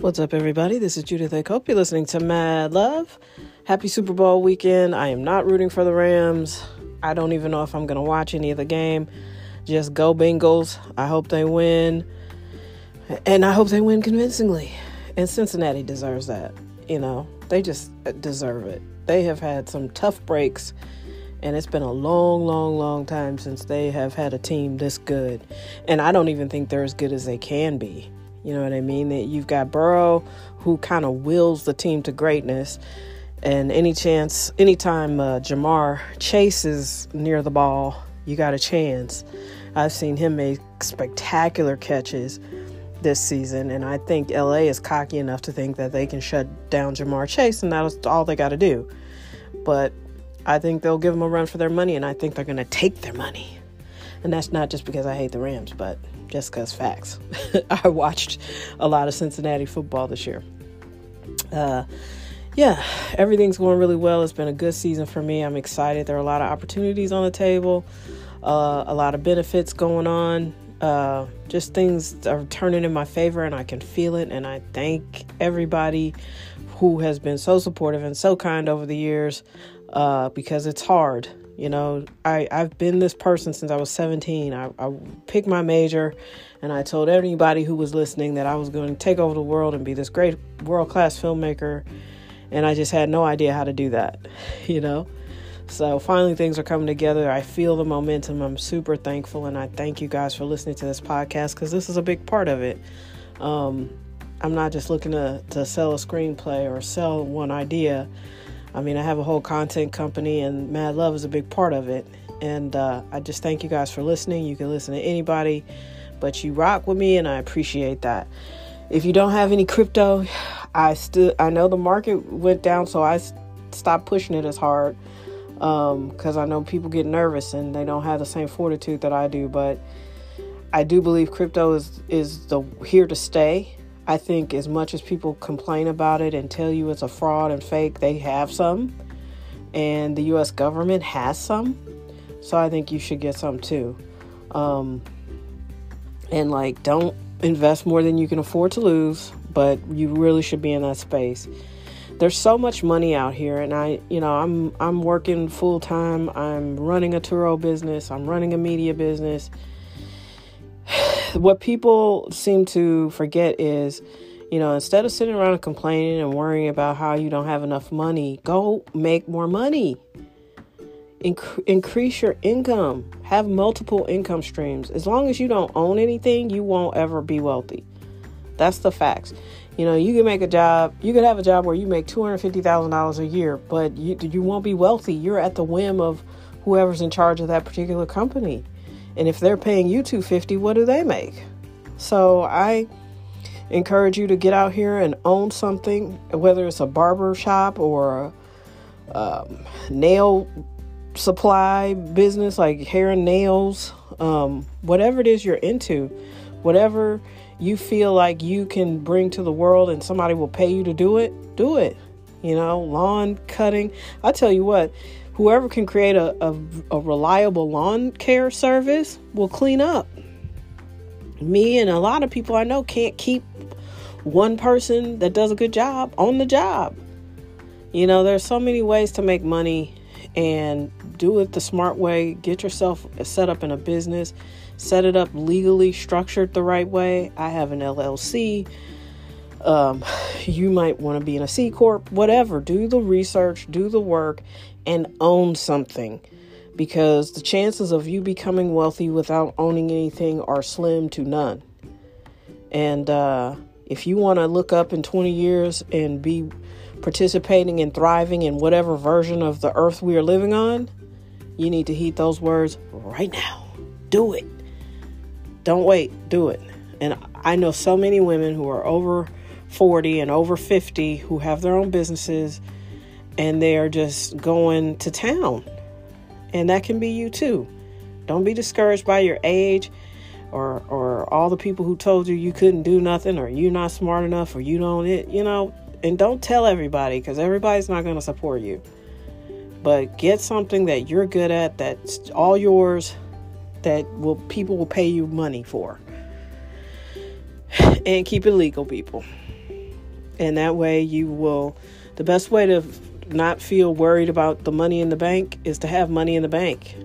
What's up, everybody? This is Judith A. Cope. You're listening to Mad Love. Happy Super Bowl weekend. I am not rooting for the Rams. I don't even know if I'm going to watch any of the game. Just go Bengals. I hope they win. And I hope they win convincingly. And Cincinnati deserves that. You know, they just deserve it. They have had some tough breaks, and it's been a long, long, long time since they have had a team this good. And I don't even think they're as good as they can be. You know what I mean? That you've got Burrow who kind of wills the team to greatness. And any chance, anytime uh, Ja'Marr chases near the ball, you got a chance. I've seen him make spectacular catches this season, and I think LA is cocky enough to think that they can shut down Ja'Marr Chase, and that's all they got to do. But I think they'll give them a run for their money, and I think they're going to take their money. And that's not just because I hate the Rams, but just because facts. I watched a lot of Cincinnati football this year. Uh, yeah, everything's going really well. It's been a good season for me. I'm excited. There are a lot of opportunities on the table, uh, a lot of benefits going on. Uh, just things are turning in my favor, and I can feel it. And I thank everybody who has been so supportive and so kind over the years uh, because it's hard. You know, I, I've been this person since I was 17. I, I picked my major and I told anybody who was listening that I was going to take over the world and be this great world class filmmaker. And I just had no idea how to do that, you know? So finally, things are coming together. I feel the momentum. I'm super thankful. And I thank you guys for listening to this podcast because this is a big part of it. Um, I'm not just looking to, to sell a screenplay or sell one idea. I mean, I have a whole content company, and Mad Love is a big part of it. And uh, I just thank you guys for listening. You can listen to anybody, but you rock with me, and I appreciate that. If you don't have any crypto, I still I know the market went down, so I stopped pushing it as hard because um, I know people get nervous and they don't have the same fortitude that I do. But I do believe crypto is is the here to stay. I think as much as people complain about it and tell you it's a fraud and fake, they have some. And the US government has some. So I think you should get some too. Um, and like, don't invest more than you can afford to lose, but you really should be in that space. There's so much money out here, and I, you know, I'm I'm working full time. I'm running a Turo business. I'm running a media business what people seem to forget is, you know, instead of sitting around and complaining and worrying about how you don't have enough money, go make more money. Inc- increase your income. Have multiple income streams. As long as you don't own anything, you won't ever be wealthy. That's the facts. You know, you can make a job, you could have a job where you make $250,000 a year, but you, you won't be wealthy. You're at the whim of whoever's in charge of that particular company. And if they're paying you 250, what do they make? So I encourage you to get out here and own something, whether it's a barber shop or a um, nail supply business like hair and nails, um, whatever it is you're into, whatever you feel like you can bring to the world and somebody will pay you to do it, do it. You know, lawn cutting. I tell you what, whoever can create a, a, a reliable lawn care service will clean up. Me and a lot of people I know can't keep one person that does a good job on the job. You know, there's so many ways to make money and do it the smart way. Get yourself set up in a business, set it up legally, structured the right way. I have an LLC. Um, you might want to be in a C Corp, whatever. Do the research, do the work, and own something because the chances of you becoming wealthy without owning anything are slim to none. And uh, if you want to look up in 20 years and be participating and thriving in whatever version of the earth we are living on, you need to heed those words right now. Do it. Don't wait. Do it. And I know so many women who are over 40 and over 50 who have their own businesses and they are just going to town. And that can be you too. Don't be discouraged by your age or or all the people who told you you couldn't do nothing or you're not smart enough or you don't it, you know, and don't tell everybody cuz everybody's not going to support you. But get something that you're good at that's all yours that will people will pay you money for. And keep it legal, people. And that way you will, the best way to not feel worried about the money in the bank is to have money in the bank.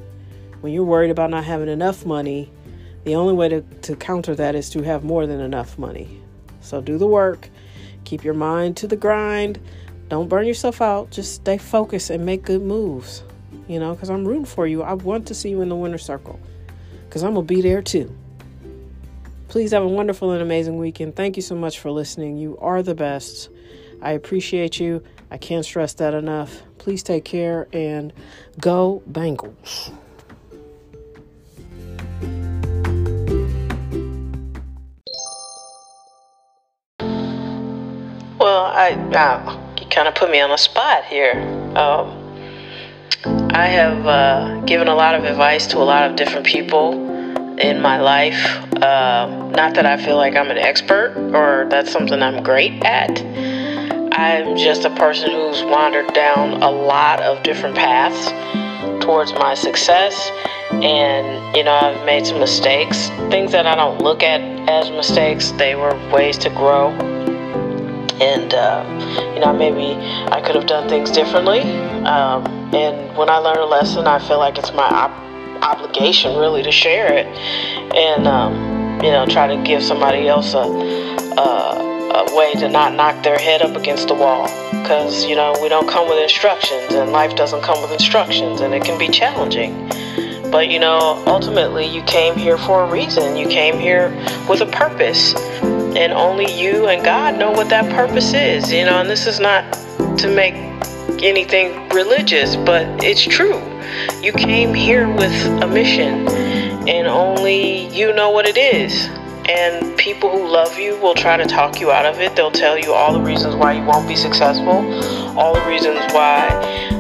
When you're worried about not having enough money, the only way to, to counter that is to have more than enough money. So do the work, keep your mind to the grind, don't burn yourself out, just stay focused and make good moves. You know, because I'm rooting for you. I want to see you in the winner circle because I'm going to be there too. Please have a wonderful and amazing weekend. Thank you so much for listening. You are the best. I appreciate you. I can't stress that enough. Please take care and go Bengals. Well, I uh, you kind of put me on the spot here. Um, I have uh, given a lot of advice to a lot of different people in my life. Uh, not that I feel like I'm an expert or that's something I'm great at. I'm just a person who's wandered down a lot of different paths towards my success. And, you know, I've made some mistakes, things that I don't look at as mistakes, they were ways to grow. And, uh, you know, maybe I could have done things differently. Um, and when I learn a lesson, I feel like it's my op- obligation really to share it and, um, you know, try to give somebody else a, a a way to not knock their head up against the wall. Because you know we don't come with instructions and life doesn't come with instructions and it can be challenging. But you know ultimately you came here for a reason. You came here with a purpose and only you and god know what that purpose is. You know and this is not to make anything religious but it's true. You came here with a mission and only you know what it is and people who love you will try to talk you out of it. They'll tell you all the reasons why you won't be successful, all the reasons why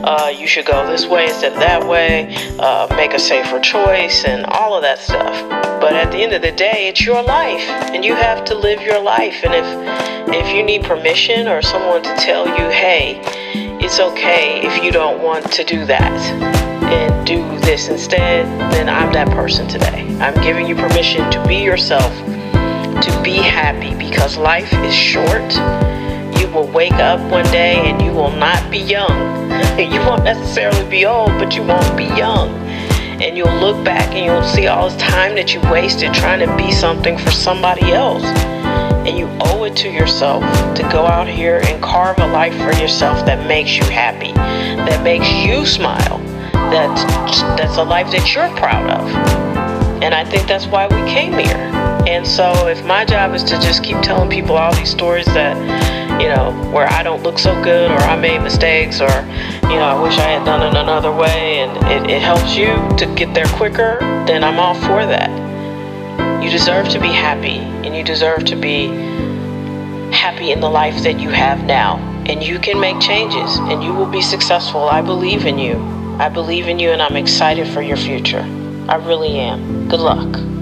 uh, you should go this way instead of that way, uh, make a safer choice, and all of that stuff. But at the end of the day, it's your life, and you have to live your life. And if if you need permission or someone to tell you, hey, it's okay if you don't want to do that and do this instead, then I'm that person today. I'm giving you permission to be yourself to be happy because life is short. You will wake up one day and you will not be young. And you won't necessarily be old, but you won't be young. And you'll look back and you'll see all this time that you wasted trying to be something for somebody else. And you owe it to yourself to go out here and carve a life for yourself that makes you happy, that makes you smile, that that's a life that you're proud of. And I think that's why we came here. And so, if my job is to just keep telling people all these stories that, you know, where I don't look so good or I made mistakes or, you know, I wish I had done it another way and it, it helps you to get there quicker, then I'm all for that. You deserve to be happy and you deserve to be happy in the life that you have now. And you can make changes and you will be successful. I believe in you. I believe in you and I'm excited for your future. I really am. Good luck.